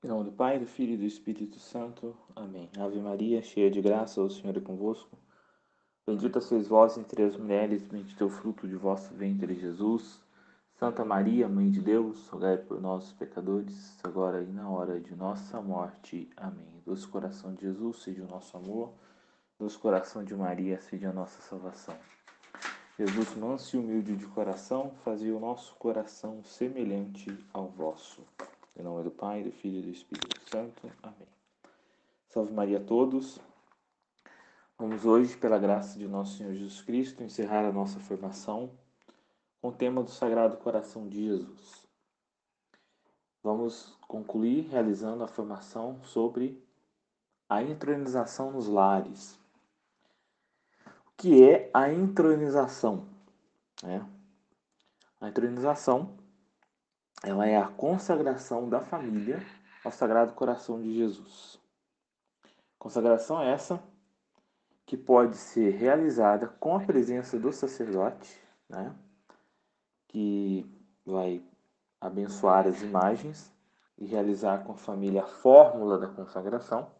Em nome do Pai, do Filho e do Espírito Santo. Amém. Ave Maria, cheia de graça, o Senhor é convosco. Bendita sois vós entre as mulheres, bendito é o fruto de vosso ventre, Jesus. Santa Maria, Mãe de Deus, rogai por nós, pecadores, agora e na hora de nossa morte. Amém. Doce coração de Jesus, seja o nosso amor. Doce coração de Maria, seja a nossa salvação. Jesus, manso e humilde de coração, fazia o nosso coração semelhante ao vosso. Em nome do Pai, do Filho e do Espírito Santo. Amém. Salve Maria a todos. Vamos hoje, pela graça de nosso Senhor Jesus Cristo, encerrar a nossa formação com o tema do Sagrado Coração de Jesus. Vamos concluir realizando a formação sobre a entronização nos lares. O que é a entronização? É. A entronização ela é a consagração da família ao Sagrado Coração de Jesus. Consagração essa que pode ser realizada com a presença do sacerdote, né, que vai abençoar as imagens e realizar com a família a fórmula da consagração,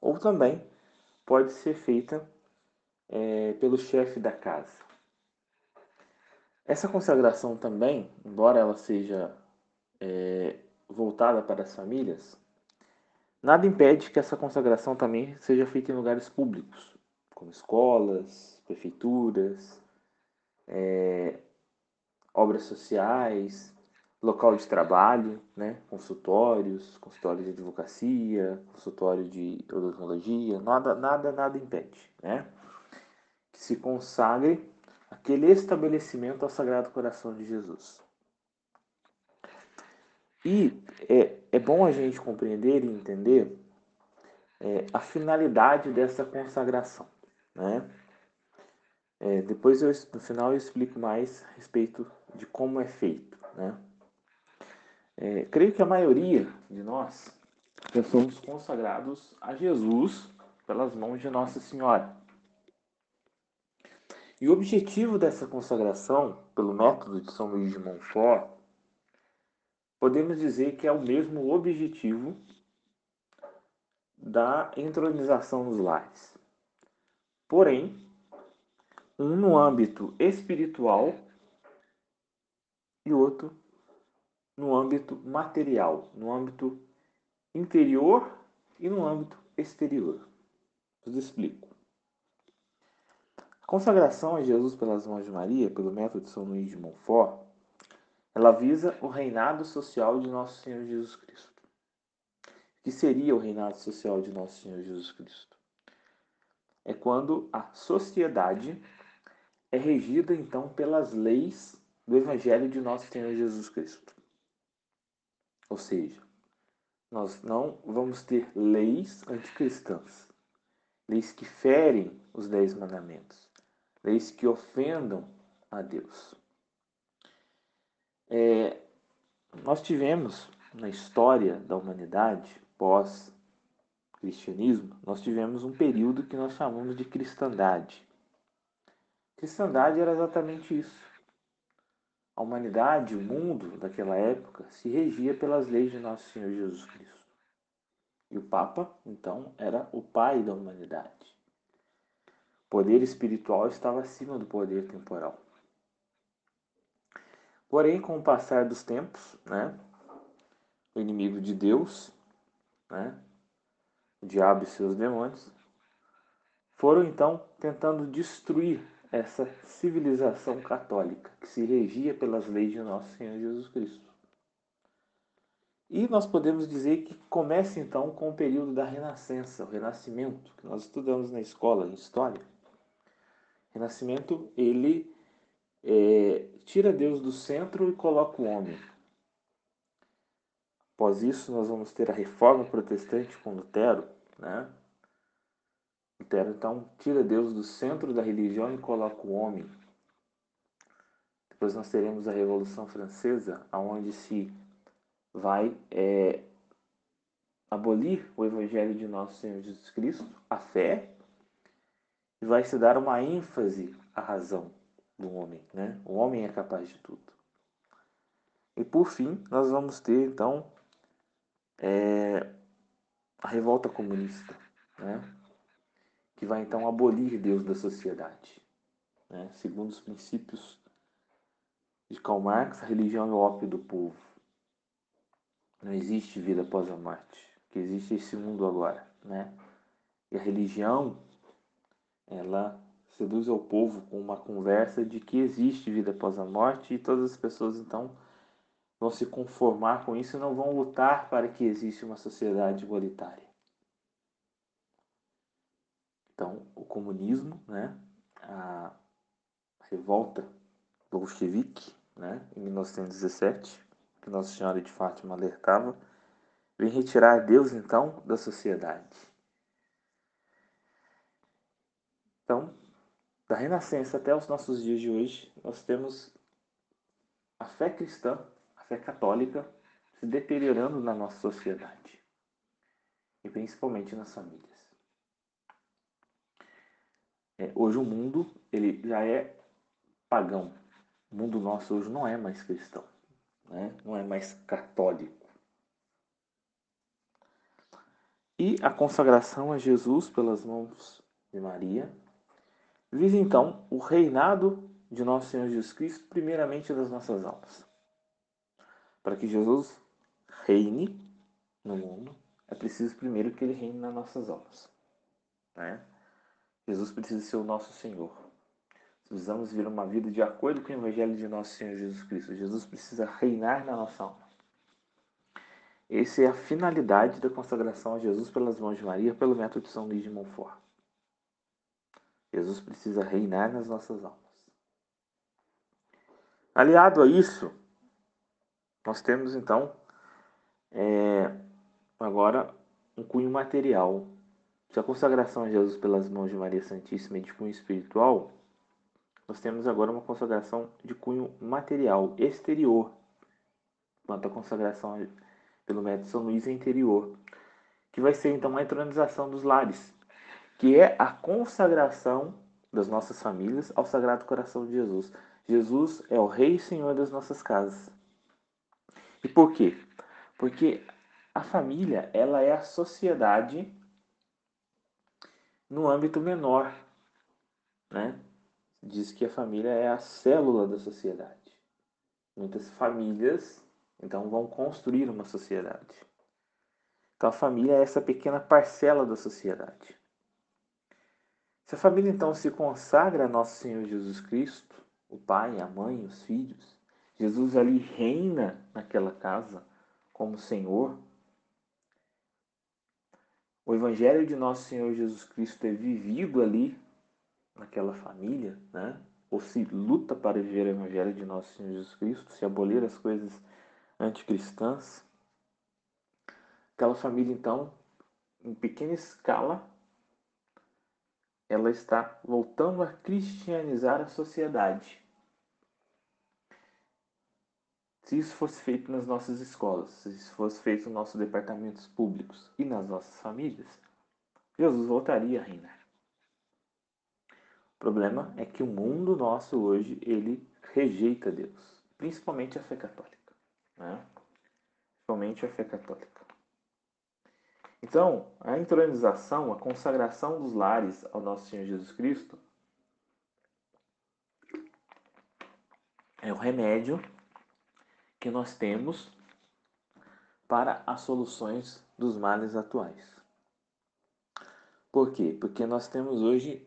ou também pode ser feita é, pelo chefe da casa. Essa consagração também, embora ela seja é, voltada para as famílias, nada impede que essa consagração também seja feita em lugares públicos, como escolas, prefeituras, é, obras sociais, local de trabalho, né, consultórios, consultório de advocacia, consultório de odontologia, nada, nada, nada impede, né, que se consagre aquele estabelecimento ao Sagrado Coração de Jesus. E é, é bom a gente compreender e entender é, a finalidade dessa consagração. Né? É, depois, eu, no final, eu explico mais a respeito de como é feito. Né? É, creio que a maioria de nós já somos consagrados a Jesus pelas mãos de Nossa Senhora. E o objetivo dessa consagração, pelo método de São Luís de Montfort, podemos dizer que é o mesmo objetivo da entronização nos lares. Porém, um no âmbito espiritual e outro no âmbito material, no âmbito interior e no âmbito exterior. Eu explico. A consagração a Jesus pelas mãos de Maria, pelo método de São Luís de Montfort, ela visa o reinado social de nosso Senhor Jesus Cristo. O que seria o reinado social de nosso Senhor Jesus Cristo? É quando a sociedade é regida então pelas leis do Evangelho de nosso Senhor Jesus Cristo. Ou seja, nós não vamos ter leis anticristãs, leis que ferem os dez mandamentos leis que ofendam a Deus. É, nós tivemos na história da humanidade, pós-cristianismo, nós tivemos um período que nós chamamos de cristandade. Cristandade era exatamente isso. A humanidade, o mundo daquela época, se regia pelas leis de Nosso Senhor Jesus Cristo. E o Papa, então, era o pai da humanidade poder espiritual estava acima do poder temporal. Porém, com o passar dos tempos, né, o inimigo de Deus, né, o diabo e seus demônios, foram então tentando destruir essa civilização católica que se regia pelas leis de nosso Senhor Jesus Cristo. E nós podemos dizer que começa então com o período da Renascença, o Renascimento, que nós estudamos na escola, em História. Renascimento, ele é, tira Deus do centro e coloca o homem. Após isso, nós vamos ter a reforma protestante com Lutero. Né? Lutero, então, tira Deus do centro da religião e coloca o homem. Depois nós teremos a Revolução Francesa, onde se vai é, abolir o Evangelho de nosso Senhor Jesus Cristo, a fé, e vai se dar uma ênfase à razão do homem. Né? O homem é capaz de tudo. E por fim, nós vamos ter então é a revolta comunista, né? que vai então abolir Deus da sociedade. Né? Segundo os princípios de Karl Marx, a religião é o ópio do povo. Não existe vida após a morte, que existe esse mundo agora. Né? E a religião, ela seduz ao povo com uma conversa de que existe vida após a morte e todas as pessoas então vão se conformar com isso e não vão lutar para que exista uma sociedade igualitária. Então, o comunismo, né, a revolta bolchevique, né, em 1917, que Nossa Senhora de Fátima alertava, vem retirar Deus então da sociedade. Então, da Renascença até os nossos dias de hoje, nós temos a fé cristã, a fé católica, se deteriorando na nossa sociedade e principalmente nas famílias. É, hoje o mundo ele já é pagão. O mundo nosso hoje não é mais cristão, né? não é mais católico. E a consagração a Jesus pelas mãos de Maria visa então o reinado de nosso Senhor Jesus Cristo, primeiramente das nossas almas. Para que Jesus reine no mundo, é preciso primeiro que ele reine nas nossas almas. Né? Jesus precisa ser o nosso Senhor. Precisamos viver uma vida de acordo com o Evangelho de nosso Senhor Jesus Cristo. Jesus precisa reinar na nossa alma. Essa é a finalidade da consagração a Jesus pelas mãos de Maria, pelo método de São Luís de Montfort. Jesus precisa reinar nas nossas almas. Aliado a isso, nós temos então é, agora um cunho material. Se a consagração a Jesus pelas mãos de Maria Santíssima é de cunho espiritual, nós temos agora uma consagração de cunho material, exterior, enquanto a consagração pelo método São Luís é interior, que vai ser então a entronização dos lares, que é a consagração das nossas famílias ao Sagrado Coração de Jesus. Jesus é o Rei e Senhor das nossas casas. E por quê? Porque a família, ela é a sociedade no âmbito menor, né? Diz que a família é a célula da sociedade. Muitas famílias, então, vão construir uma sociedade. Então, a família é essa pequena parcela da sociedade. Se a família então se consagra a nosso Senhor Jesus Cristo, o pai, a mãe, os filhos, Jesus ali reina naquela casa como Senhor. O Evangelho de nosso Senhor Jesus Cristo é vivido ali naquela família, né? Ou se luta para viver o Evangelho de nosso Senhor Jesus Cristo, se abolir as coisas anticristãs. Aquela família, então, em pequena escala, ela está voltando a cristianizar a sociedade. Se isso fosse feito nas nossas escolas, se isso fosse feito nos nossos departamentos públicos e nas nossas famílias, Jesus voltaria a reinar. O problema é que o mundo nosso hoje, ele rejeita Deus, principalmente a fé católica. Né? Principalmente a fé católica. Então, a entronização, a consagração dos lares ao nosso Senhor Jesus Cristo é o remédio que nós temos para as soluções dos males atuais. Por quê? Porque nós temos hoje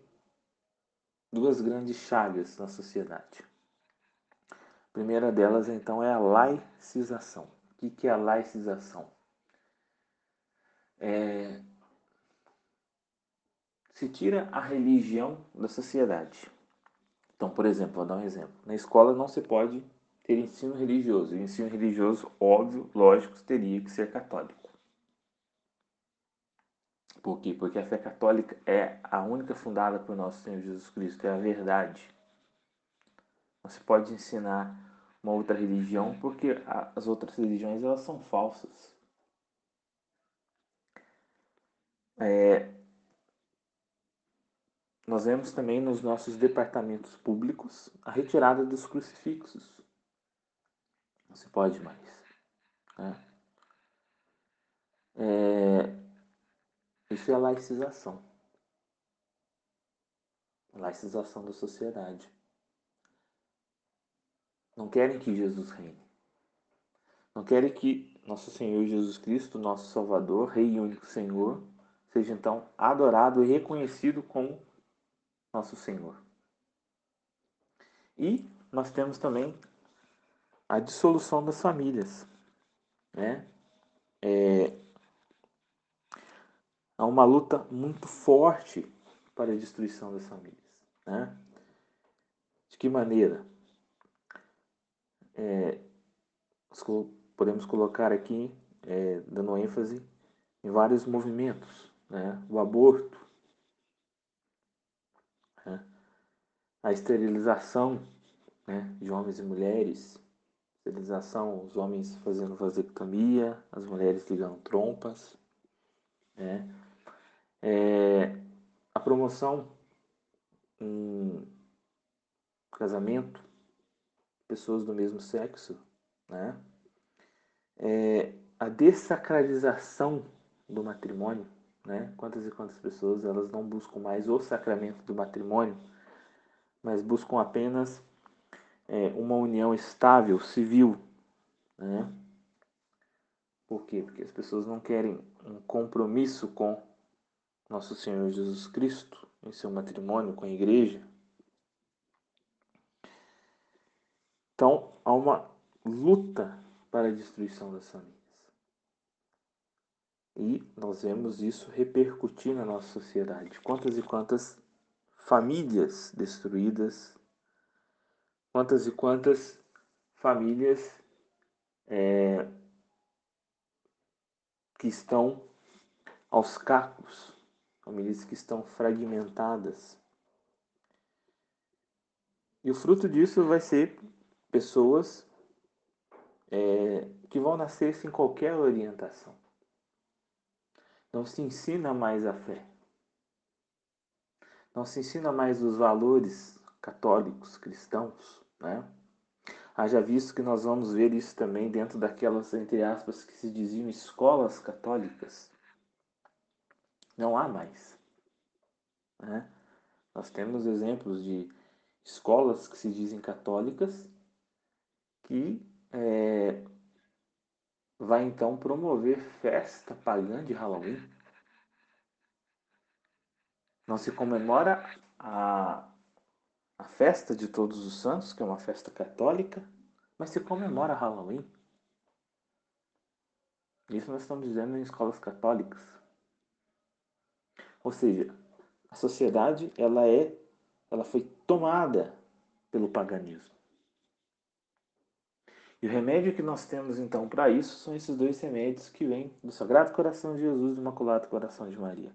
duas grandes chagas na sociedade. A primeira delas, então, é a laicização. O que é a laicização? É, se tira a religião da sociedade. Então, por exemplo, vou dar um exemplo. Na escola não se pode ter ensino religioso. O ensino religioso, óbvio, lógico, teria que ser católico. Por quê? Porque a fé católica é a única fundada por nosso Senhor Jesus Cristo, é a verdade. Não se pode ensinar uma outra religião porque as outras religiões elas são falsas. É, nós vemos também nos nossos departamentos públicos a retirada dos crucifixos. Não se pode mais. Né? Isso é a laicização. A laicização da sociedade. Não querem que Jesus reine. Não querem que nosso Senhor Jesus Cristo, nosso Salvador, Rei e único Senhor, seja então adorado e reconhecido como nosso Senhor. E nós temos também a dissolução das famílias. Né? É, há uma luta muito forte para a destruição das famílias. Né? De que maneira? É, podemos colocar aqui, é, dando ênfase em vários movimentos, né? o aborto, né? a esterilização né? de homens e mulheres, esterilização, os homens fazendo vasectomia, as mulheres ligando trompas, né? É, a promoção em casamento, pessoas do mesmo sexo, né? É, a dessacralização do matrimônio, né? Quantas e quantas pessoas elas não buscam mais o sacramento do matrimônio, mas buscam apenas é, uma união estável, civil, né? Por quê? Porque as pessoas não querem um compromisso com nosso Senhor Jesus Cristo em seu matrimônio com a igreja. Então, há uma luta para a destruição das famílias. E nós vemos isso repercutir na nossa sociedade. Quantas e quantas famílias destruídas, quantas e quantas famílias é, que estão aos cacos, famílias que estão fragmentadas. E o fruto disso vai ser pessoas é, que vão nascer sem qualquer orientação. Não se ensina mais a fé. Não se ensina mais os valores católicos, cristãos, né? Haja visto que nós vamos ver isso também dentro daquelas, entre aspas, que se diziam escolas católicas. Não há mais. Né? Nós temos exemplos de escolas que se dizem católicas que é, vai então promover festa pagã de Halloween. Não se comemora a, a festa de Todos os Santos, que é uma festa católica, mas se comemora Halloween. Isso nós estamos dizendo em escolas católicas. Ou seja, a sociedade ela é, ela foi tomada pelo paganismo. E o remédio que nós temos então para isso são esses dois remédios que vêm do Sagrado Coração de Jesus e do Imaculado Coração de Maria.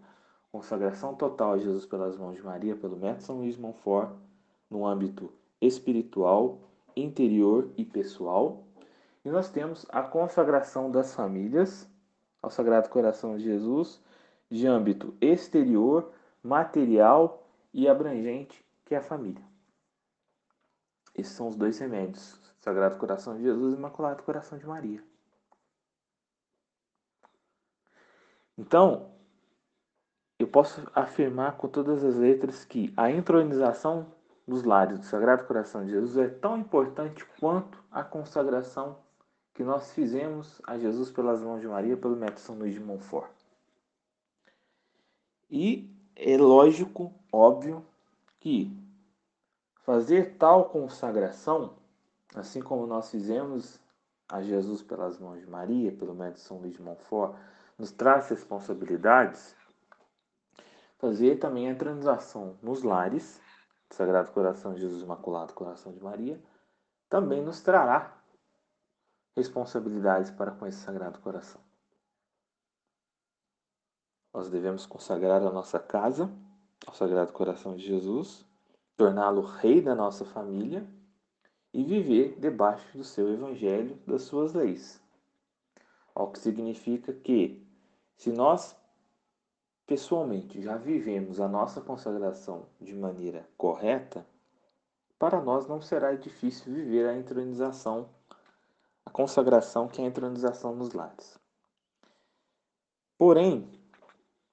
Consagração total a Jesus pelas mãos de Maria, pelo método São Luís Montfort, no âmbito espiritual, interior e pessoal. E nós temos a consagração das famílias ao Sagrado Coração de Jesus, de âmbito exterior, material e abrangente, que é a família. Esses são os dois remédios Sagrado Coração de Jesus e Imaculado Coração de Maria. Então, eu posso afirmar com todas as letras que a entronização dos lares do Sagrado Coração de Jesus é tão importante quanto a consagração que nós fizemos a Jesus pelas mãos de Maria pelo método São Luís de Montfort. E é lógico, óbvio, que fazer tal consagração Assim como nós fizemos a Jesus pelas mãos de Maria, pelo método São Luís de Montfort, nos traz responsabilidades, fazer também a transação nos lares, Sagrado Coração de Jesus Imaculado Coração de Maria, também nos trará responsabilidades para com esse Sagrado Coração. Nós devemos consagrar a nossa casa ao Sagrado Coração de Jesus, torná-lo rei da nossa família e viver debaixo do seu evangelho, das suas leis. O que significa que, se nós pessoalmente já vivemos a nossa consagração de maneira correta, para nós não será difícil viver a entronização, a consagração que é a entronização nos lares. Porém,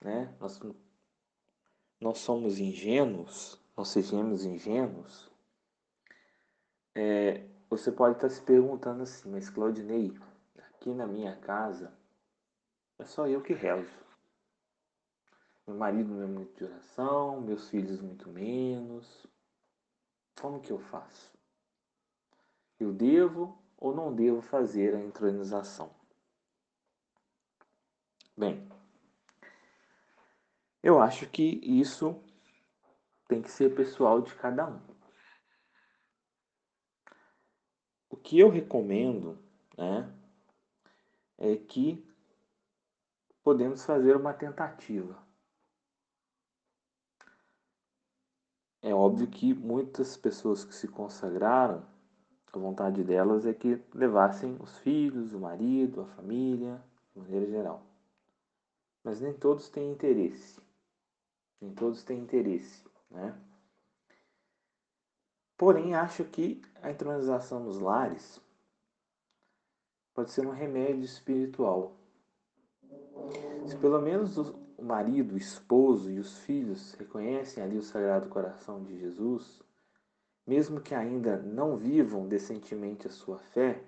né? Nós não somos ingênuos, não sejamos ingênuos. É, você pode estar se perguntando assim, mas Claudinei, aqui na minha casa é só eu que rezo. Meu marido não é muito de oração, meus filhos muito menos. Como que eu faço? Eu devo ou não devo fazer a entronização? Bem, eu acho que isso tem que ser pessoal de cada um. O que eu recomendo né, é que podemos fazer uma tentativa. É óbvio que muitas pessoas que se consagraram, a vontade delas é que levassem os filhos, o marido, a família, de maneira geral. Mas nem todos têm interesse. Nem todos têm interesse, né? Porém, acho que a entronização nos lares pode ser um remédio espiritual. Se pelo menos o marido, o esposo e os filhos reconhecem ali o Sagrado Coração de Jesus, mesmo que ainda não vivam decentemente a sua fé,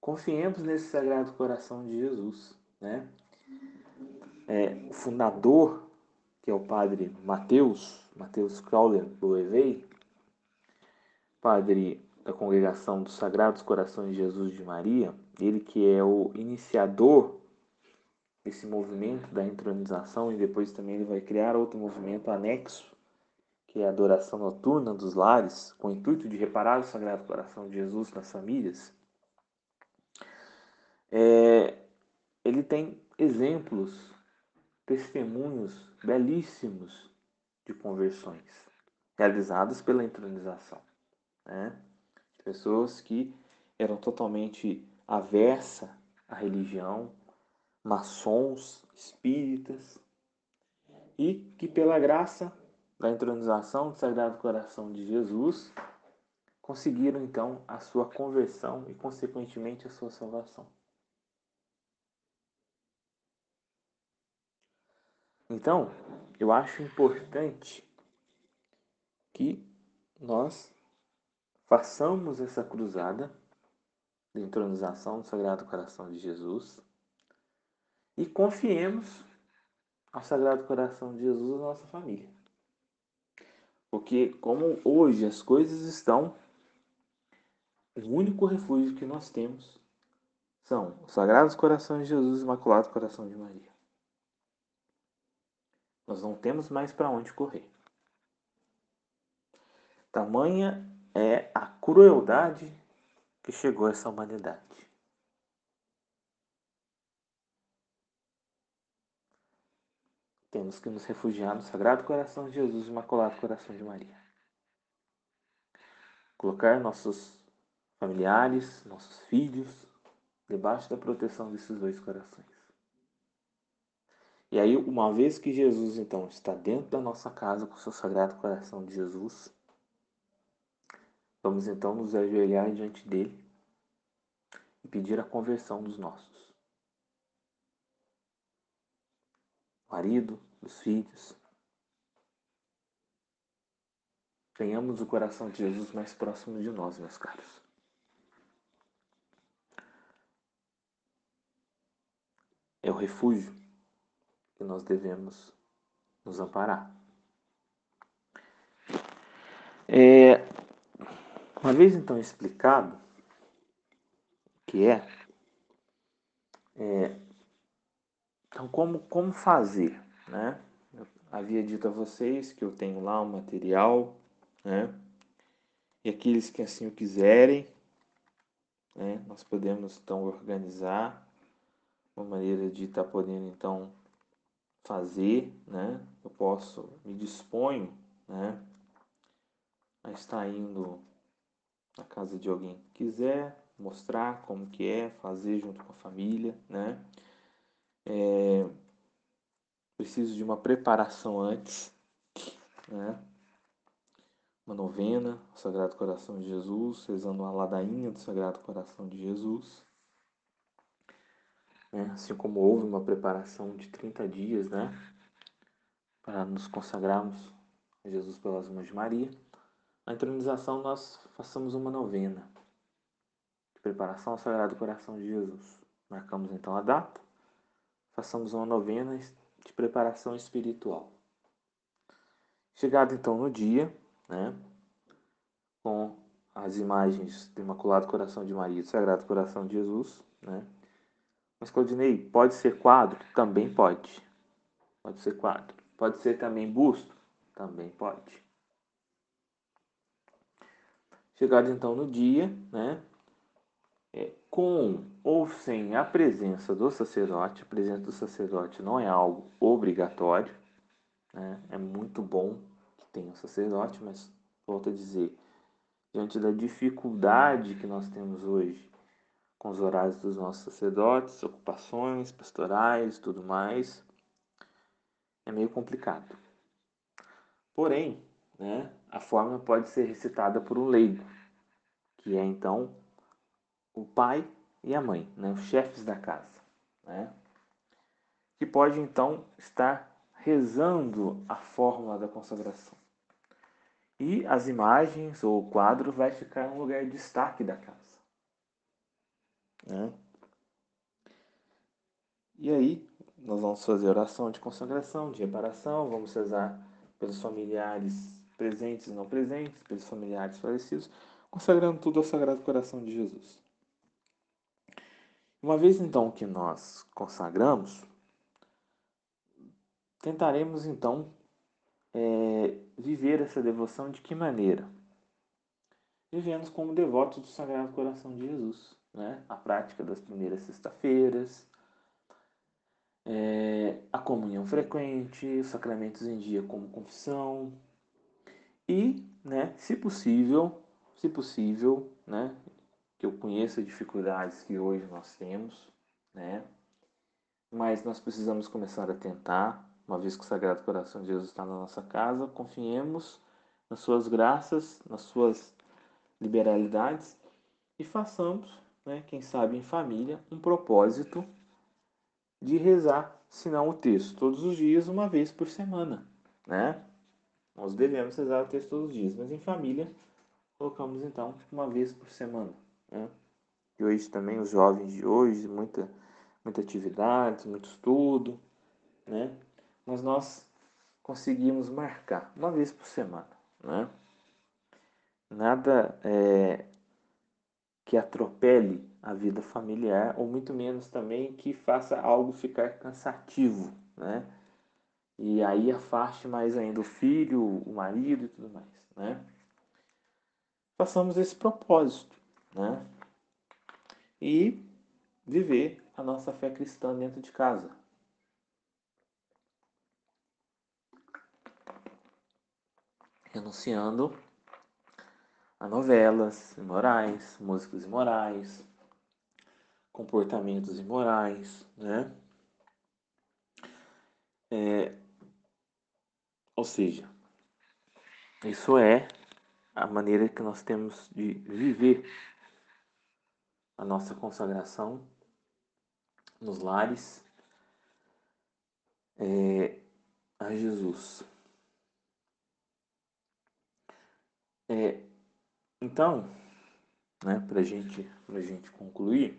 confiemos nesse Sagrado Coração de Jesus. Né? É, o fundador, que é o padre Mateus, Mateus Crowler Boevey, padre da congregação dos Sagrados Corações de Jesus de Maria, ele que é o iniciador esse movimento da entronização e depois também ele vai criar outro movimento anexo, que é a adoração noturna dos lares, com o intuito de reparar o Sagrado Coração de Jesus nas famílias. É, ele tem exemplos, testemunhos belíssimos de conversões realizadas pela entronização. Né? Pessoas que eram totalmente aversa à religião, maçons, espíritas, e que pela graça da entronização do Sagrado Coração de Jesus conseguiram então a sua conversão e consequentemente a sua salvação. Então, eu acho importante que nós façamos essa cruzada de entronização do Sagrado Coração de Jesus e confiemos ao Sagrado Coração de Jesus a nossa família. Porque, como hoje as coisas estão, o único refúgio que nós temos são os Sagrados Corações de Jesus e o Imaculado Coração de Maria. Nós não temos mais para onde correr. Tamanha é a crueldade que chegou a essa humanidade. Temos que nos refugiar no Sagrado Coração de Jesus Imaculado Coração de Maria. Colocar nossos familiares, nossos filhos, debaixo da proteção desses dois corações. E aí, uma vez que Jesus então está dentro da nossa casa com o seu Sagrado Coração de Jesus, vamos então nos ajoelhar diante dele e pedir a conversão dos nossos. Marido, os filhos. Tenhamos o coração de Jesus mais próximo de nós, meus caros. É o refúgio que nós devemos nos amparar. É, uma vez então explicado o que é, é então como, como fazer? né? Eu havia dito a vocês que eu tenho lá um material, né? E aqueles que assim o quiserem, né? Nós podemos então organizar uma maneira de estar tá podendo então fazer, né? Eu posso me disponho, né? A estar indo na casa de alguém que quiser mostrar como que é, fazer junto com a família, né? É, preciso de uma preparação antes, né? Uma novena, o Sagrado Coração de Jesus, rezando uma ladainha do Sagrado Coração de Jesus. né? assim como houve uma preparação de 30 dias, né? para nos consagrarmos a Jesus pelas mãos de Maria, na entronização nós façamos uma novena de preparação ao Sagrado Coração de Jesus. Marcamos então a data, façamos uma novena de preparação espiritual. Chegado então no dia, né, com as imagens do Imaculado Coração de Maria e do Sagrado Coração de Jesus, né? Mas Claudinei, pode ser quadro? Também pode. Pode ser quadro. Pode ser também busto? Também pode. Chegado então no dia, né? É, com ou sem a presença do sacerdote, a presença do sacerdote não é algo obrigatório, né? É muito bom que tenha um sacerdote, mas volto a dizer, diante da dificuldade que nós temos hoje com os horários dos nossos sacerdotes, ocupações pastorais, tudo mais, é meio complicado. Porém, né, a fórmula pode ser recitada por um leigo, que é então o pai e a mãe, né, os chefes da casa, né, que pode então estar rezando a fórmula da consagração. E as imagens ou o quadro vai ficar um lugar de destaque da casa. Né? E aí, nós vamos fazer oração de consagração, de reparação, vamos rezar pelos familiares presentes e não presentes, pelos familiares falecidos, consagrando tudo ao Sagrado Coração de Jesus. Uma vez então que nós consagramos, tentaremos então é, viver essa devoção de que maneira? Vivendo como devotos do Sagrado Coração de Jesus. Né? A prática das primeiras sexta-feiras, é, a comunhão frequente, os sacramentos em dia como confissão e, né, se possível, se possível, né, que eu conheça dificuldades que hoje nós temos, né, mas nós precisamos começar a tentar uma vez que o Sagrado Coração de Jesus está na nossa casa, confiemos nas suas graças, nas suas liberalidades e façamos, né, quem sabe em família, um propósito de rezar, se não o texto, todos os dias, uma vez por semana, né? Nós devemos rezar o texto todos os dias, mas em família colocamos então uma vez por semana, né? E hoje também os jovens de hoje, muita, muita atividade, muito estudo, né? mas nós conseguimos marcar uma vez por semana, né? Nada é, que atropele a vida familiar, ou muito menos também que faça algo ficar cansativo, né? E aí afaste mais ainda o filho, o marido e tudo mais, né? Façamos esse propósito, né? E viver a nossa fé cristã dentro de casa, renunciando a novelas imorais, músicas imorais, comportamentos imorais, né? É, ou seja, isso é a maneira que nós temos de viver a nossa consagração nos lares é, a Jesus. É, então, né, para gente, a gente concluir,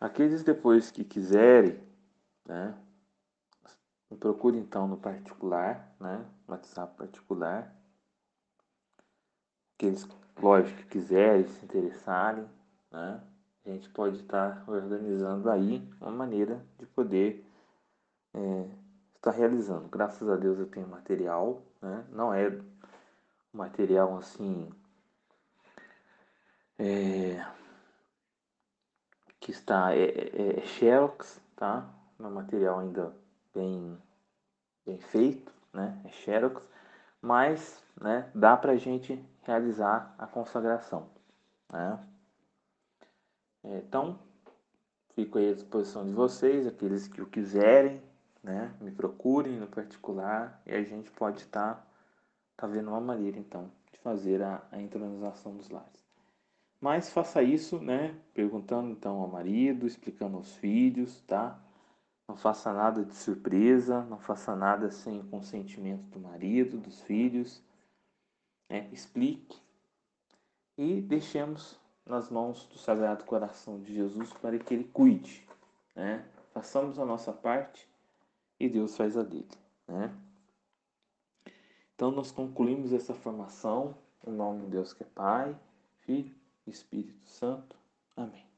aqueles depois que quiserem, né, me procure então no particular, né, WhatsApp particular. Aqueles, lógico, que quiserem se interessarem, né, a gente pode estar organizando aí uma maneira de poder é, estar realizando. Graças a Deus eu tenho material, né, não é material assim é, que está é, é, é Xerox, tá? É um material ainda bem bem feito, né? É Xerox, mas, né? Dá para gente realizar a consagração, né? É, então, fico aí à disposição de vocês, aqueles que o quiserem, né? Me procurem no particular e a gente pode estar tá Tá vendo uma maneira, então, de fazer a, a entronização dos lares. Mas faça isso, né? Perguntando então ao marido, explicando aos filhos, tá? Não faça nada de surpresa, não faça nada sem o consentimento do marido, dos filhos. Né? Explique e deixemos nas mãos do Sagrado Coração de Jesus para que Ele cuide. Né? Façamos a nossa parte e Deus faz a dele. Né? Então, nós concluímos essa formação. Em nome de Deus que é Pai, Filho e Espírito Santo. Amém.